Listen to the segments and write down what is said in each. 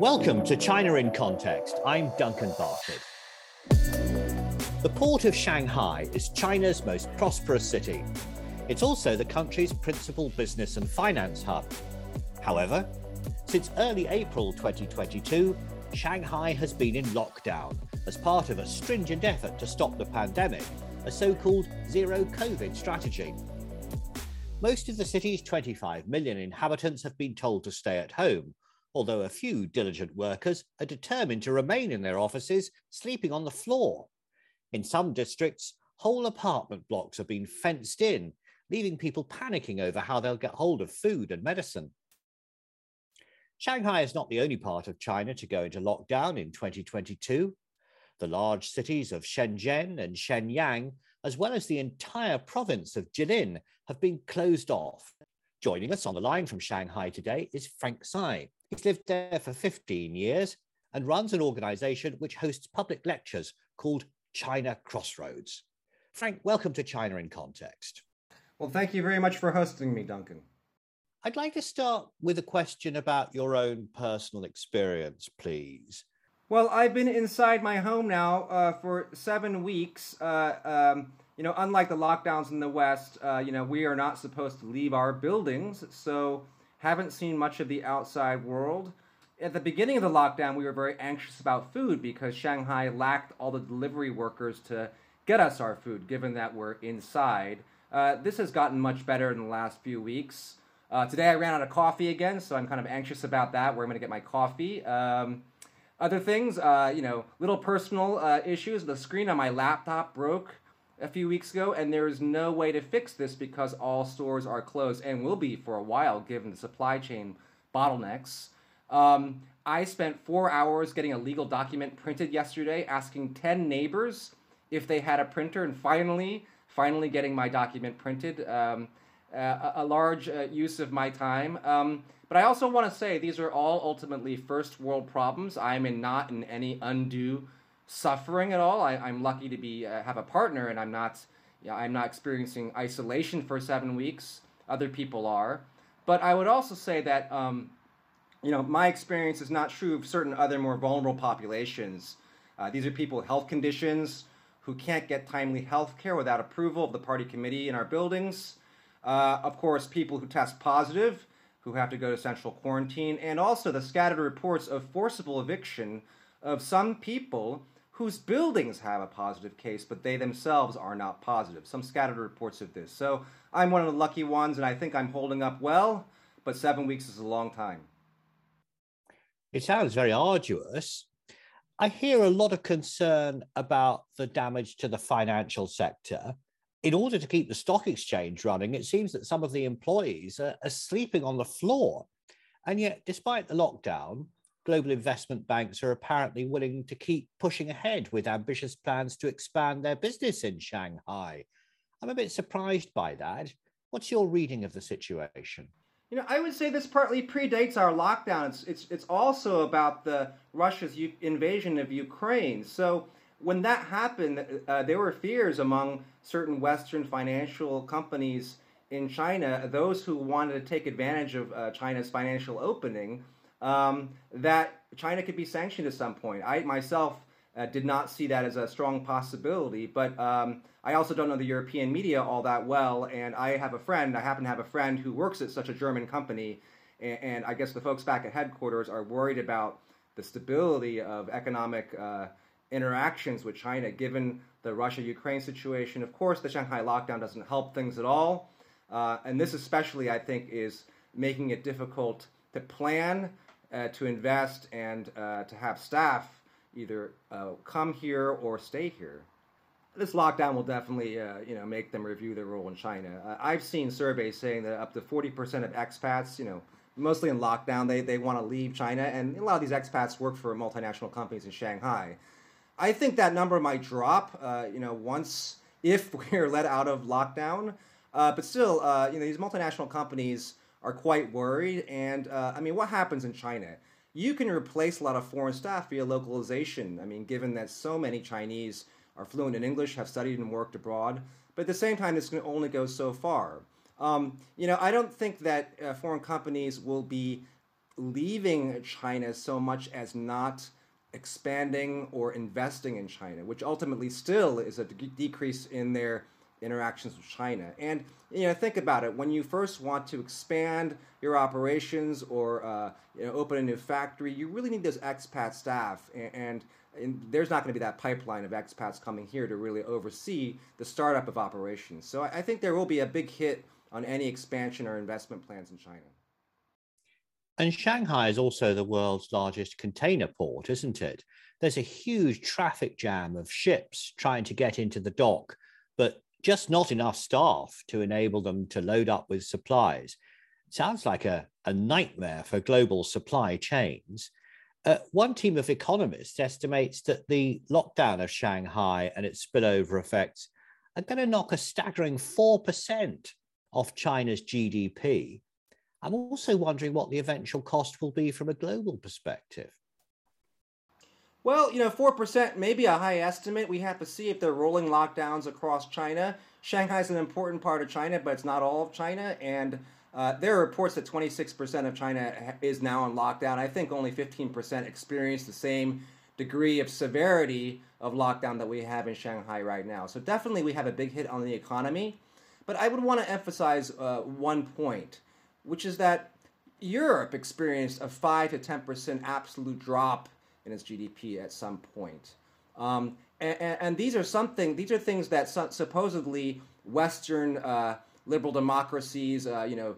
Welcome to China in Context. I'm Duncan Bartlett. The port of Shanghai is China's most prosperous city. It's also the country's principal business and finance hub. However, since early April 2022, Shanghai has been in lockdown as part of a stringent effort to stop the pandemic, a so called zero COVID strategy. Most of the city's 25 million inhabitants have been told to stay at home although a few diligent workers are determined to remain in their offices, sleeping on the floor. In some districts, whole apartment blocks have been fenced in, leaving people panicking over how they'll get hold of food and medicine. Shanghai is not the only part of China to go into lockdown in 2022. The large cities of Shenzhen and Shenyang, as well as the entire province of Jilin, have been closed off. Joining us on the line from Shanghai today is Frank Tsai, He's lived there for 15 years and runs an organization which hosts public lectures called China Crossroads. Frank, welcome to China in Context. Well, thank you very much for hosting me, Duncan. I'd like to start with a question about your own personal experience, please. Well, I've been inside my home now uh, for seven weeks. Uh, um, you know, unlike the lockdowns in the West, uh, you know, we are not supposed to leave our buildings. So haven't seen much of the outside world. At the beginning of the lockdown, we were very anxious about food because Shanghai lacked all the delivery workers to get us our food, given that we're inside. Uh, this has gotten much better in the last few weeks. Uh, today I ran out of coffee again, so I'm kind of anxious about that, where I'm going to get my coffee. Um, other things, uh, you know, little personal uh, issues. The screen on my laptop broke a few weeks ago, and there is no way to fix this because all stores are closed and will be for a while given the supply chain bottlenecks. Um, I spent four hours getting a legal document printed yesterday, asking 10 neighbors if they had a printer, and finally, finally getting my document printed. Um, uh, a large uh, use of my time. Um, but I also want to say these are all ultimately first world problems. I'm in not in any undue suffering at all. I, am lucky to be uh, have a partner, and I'm not know, I'm not experiencing isolation for seven weeks. Other people are, but I would also say that um, you know my experience is not true of certain other more vulnerable populations. Uh, these are people with health conditions who can't get timely health care without approval of the party committee in our buildings. Uh, of course, people who test positive, who have to go to central quarantine, and also the scattered reports of forcible eviction of some people whose buildings have a positive case, but they themselves are not positive. Some scattered reports of this. So I'm one of the lucky ones, and I think I'm holding up well, but seven weeks is a long time. It sounds very arduous. I hear a lot of concern about the damage to the financial sector. In order to keep the stock exchange running, it seems that some of the employees are, are sleeping on the floor. And yet, despite the lockdown, global investment banks are apparently willing to keep pushing ahead with ambitious plans to expand their business in Shanghai. I'm a bit surprised by that. What's your reading of the situation? You know, I would say this partly predates our lockdown. It's it's, it's also about the Russia's U- invasion of Ukraine. So when that happened, uh, there were fears among certain Western financial companies in China, those who wanted to take advantage of uh, China's financial opening, um, that China could be sanctioned at some point. I myself uh, did not see that as a strong possibility, but um, I also don't know the European media all that well. And I have a friend, I happen to have a friend who works at such a German company, and, and I guess the folks back at headquarters are worried about the stability of economic uh, interactions with China given the Russia Ukraine situation. Of course, the Shanghai lockdown doesn't help things at all. Uh, and this, especially, I think, is making it difficult to plan uh, to invest and uh, to have staff either uh, come here or stay here. This lockdown will definitely, uh, you know, make them review their role in China. Uh, I've seen surveys saying that up to 40% of expats, you know, mostly in lockdown, they, they want to leave China, and a lot of these expats work for multinational companies in Shanghai. I think that number might drop, uh, you know, once if we're let out of lockdown. but still, you know, these multinational companies are quite worried. And uh, I mean, what happens in China? You can replace a lot of foreign staff via localization. I mean, given that so many Chinese are fluent in English, have studied and worked abroad. But at the same time, this can only go so far. Um, you know, I don't think that uh, foreign companies will be leaving China so much as not expanding or investing in China, which ultimately still is a de- decrease in their interactions with China. And you know, think about it. When you first want to expand your operations or uh, you know, open a new factory, you really need those expat staff, and, and, and there's not going to be that pipeline of expats coming here to really oversee the startup of operations. So I, I think there will be a big hit on any expansion or investment plans in China. And Shanghai is also the world's largest container port, isn't it? There's a huge traffic jam of ships trying to get into the dock, but just not enough staff to enable them to load up with supplies. Sounds like a, a nightmare for global supply chains. Uh, one team of economists estimates that the lockdown of Shanghai and its spillover effects are going to knock a staggering 4% off China's GDP I'm also wondering what the eventual cost will be from a global perspective. Well, you know, 4% may be a high estimate. We have to see if they're rolling lockdowns across China. Shanghai is an important part of China, but it's not all of China. And uh, there are reports that 26% of China is now on lockdown. I think only 15% experience the same degree of severity of lockdown that we have in Shanghai right now. So definitely we have a big hit on the economy. But I would want to emphasize uh, one point which is that Europe experienced a 5 to 10% absolute drop in its GDP at some point. Um, and, and, these are something, these are things that supposedly Western uh, liberal democracies, uh, you know,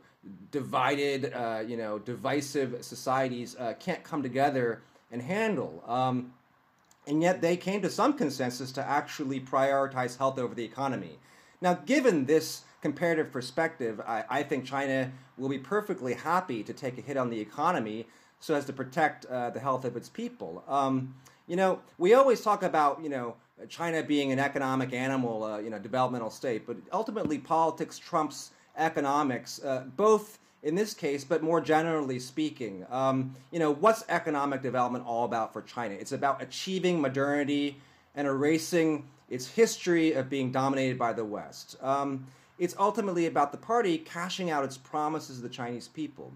divided, uh, you know, divisive societies uh, can't come together and handle. Um, and yet they came to some consensus to actually prioritize health over the economy. Now, given this comparative perspective, I, I think China will be perfectly happy to take a hit on the economy so as to protect uh, the health of its people. Um, you know, we always talk about, you know, China being an economic animal, uh, you know, developmental state, but ultimately politics trumps economics, uh, both in this case, but more generally speaking. Um, you know, what's economic development all about for China? It's about achieving modernity and erasing its history of being dominated by the West. Um, it's ultimately about the party cashing out its promises to the Chinese people.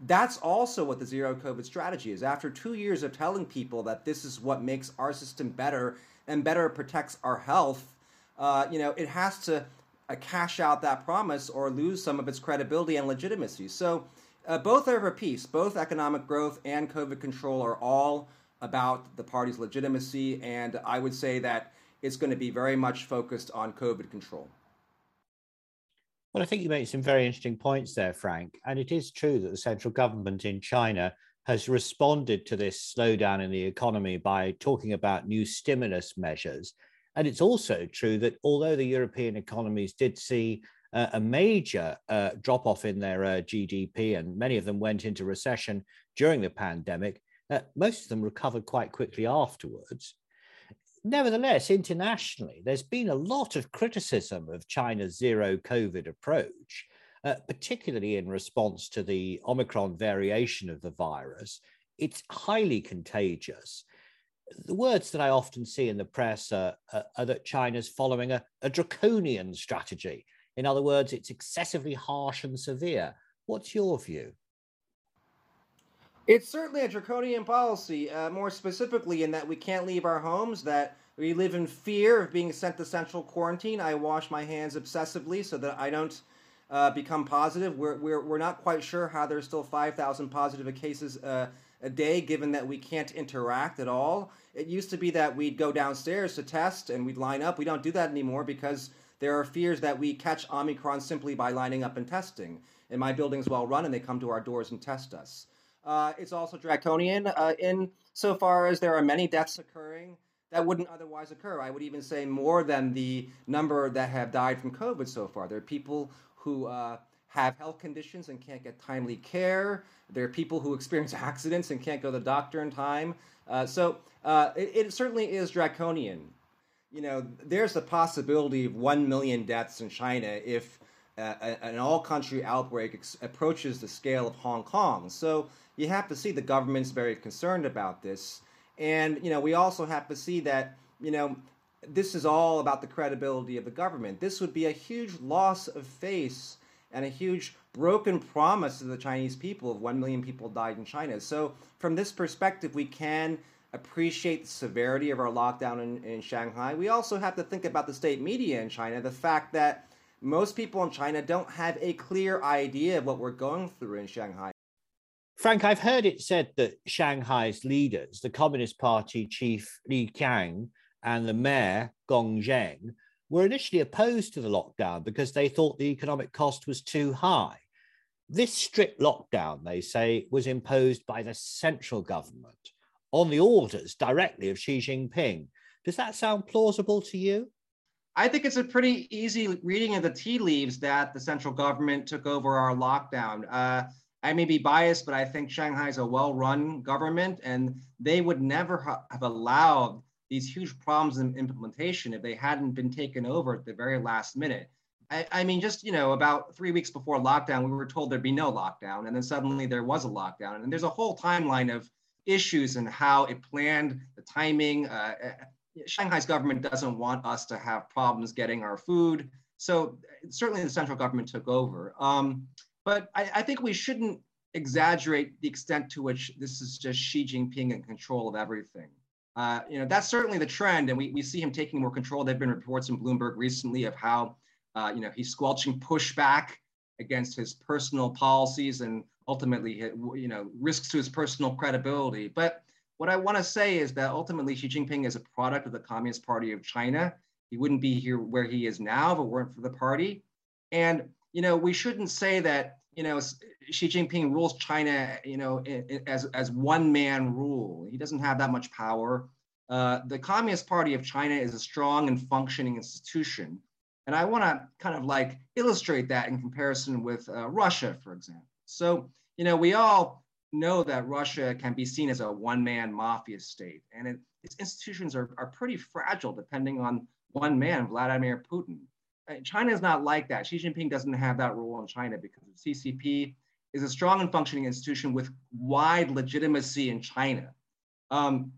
That's also what the zero COVID strategy is. After two years of telling people that this is what makes our system better and better protects our health, uh, you know, it has to uh, cash out that promise or lose some of its credibility and legitimacy. So uh, both are of a piece. Both economic growth and COVID control are all about the party's legitimacy, and I would say that it's going to be very much focused on COVID control. Well, I think you made some very interesting points there, Frank. And it is true that the central government in China has responded to this slowdown in the economy by talking about new stimulus measures. And it's also true that although the European economies did see uh, a major uh, drop off in their uh, GDP, and many of them went into recession during the pandemic, uh, most of them recovered quite quickly afterwards nevertheless, internationally, there's been a lot of criticism of China's zero COVID approach, uh, particularly in response to the Omicron variation of the virus. It's highly contagious. The words that I often see in the press are, are, are that China's following a, a draconian strategy. In other words, it's excessively harsh and severe. What's your view? It's certainly a draconian policy, uh, more specifically in that we can't leave our homes, that we live in fear of being sent to central quarantine. I wash my hands obsessively so that I don't uh, become positive. We're, we're, we're not quite sure how there's still 5,000 positive cases uh, a day, given that we can't interact at all. It used to be that we'd go downstairs to test and we'd line up. We don't do that anymore because there are fears that we catch Omicron simply by lining up and testing. And my building's well run and they come to our doors and test us. Uh, it's also draconian uh, in so far as there are many deaths occurring that wouldn't otherwise occur. I would even say more than the number that have died from COVID so far. There are people who uh, have health conditions and can't get timely care. There are people who experience accidents and can't go to the doctor in time. Uh, so uh, it, it, certainly is draconian. You know, there's the possibility of 1 million deaths in China if uh, an all country outbreak ex- approaches the scale of Hong Kong. So you have to see the government's very concerned about this. And, you know, we also have to see that, you know, this is all about the credibility of the government. This would be a huge loss of face and a huge broken promise to the Chinese people of 1 million people died in China. So, from this perspective, we can appreciate the severity of our lockdown in, in Shanghai. We also have to think about the state media in China, the fact that most people in China don't have a clear idea of what we're going through in Shanghai. Frank, I've heard it said that Shanghai's leaders, the Communist Party chief Li Qiang and the mayor Gong Zheng, were initially opposed to the lockdown because they thought the economic cost was too high. This strict lockdown, they say, was imposed by the central government on the orders directly of Xi Jinping. Does that sound plausible to you? I think it's a pretty easy reading of the tea leaves that the central government took over our lockdown. Uh, I may be biased, but I think Shanghai is a well run government, and they would never ha- have allowed these huge problems in implementation if they hadn't been taken over at the very last minute. I, I, mean, just you know, about three weeks before lockdown, we were told there'd be no lockdown, and then suddenly there was a lockdown, and there's a whole timeline of issues and how it planned the timing. Uh, Shanghai's government doesn't want us to have problems getting our food, so certainly the central government took over. Um, but I, I think we shouldn't exaggerate the extent to which this is just Xi Jinping in control of everything. Uh, you know, that's certainly the trend, and we, we see him taking more control. There have been reports in Bloomberg recently of how, uh, you know, he's squelching pushback against his personal policies and ultimately, you know, risks to his personal credibility. But what I want to say is that ultimately Xi Jinping is a product of the Communist Party of China. He wouldn't be here where he is now if it weren't for the party. And, you know, we shouldn't say that, you know, Xi Jinping rules China, you know, as, as one man rule. He doesn't have that much power. Uh, the Communist Party of China is a strong and functioning institution. And I want to kind of like illustrate that in comparison with uh, Russia, for example. So, you know, we all know that Russia can be seen as a one man mafia state, and it, its institutions are, are pretty fragile depending on one man, Vladimir Putin. China is not like that. Xi Jinping doesn't have that role in China because the CCP is a strong and functioning institution with wide legitimacy in China. Um,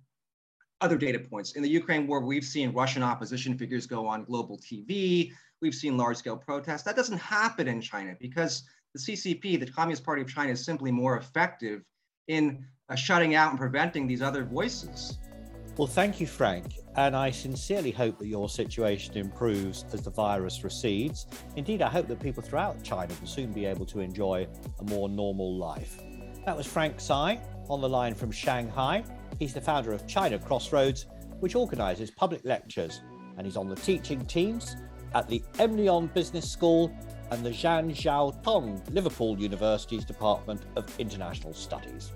other data points. In the Ukraine war, we've seen Russian opposition figures go on global TV. We've seen large scale protests. That doesn't happen in China because the CCP, the Communist Party of China, is simply more effective in uh, shutting out and preventing these other voices. Well, thank you, Frank. And I sincerely hope that your situation improves as the virus recedes. Indeed, I hope that people throughout China will soon be able to enjoy a more normal life. That was Frank Tsai on the line from Shanghai. He's the founder of China Crossroads, which organises public lectures, and he's on the teaching teams at the Emlyon Business School and the Xi'an Jiaotong Liverpool University's Department of International Studies.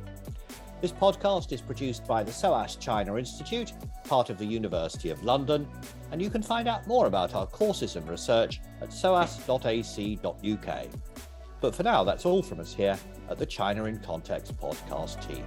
This podcast is produced by the SOAS China Institute, part of the University of London, and you can find out more about our courses and research at soas.ac.uk. But for now, that's all from us here at the China in Context podcast team.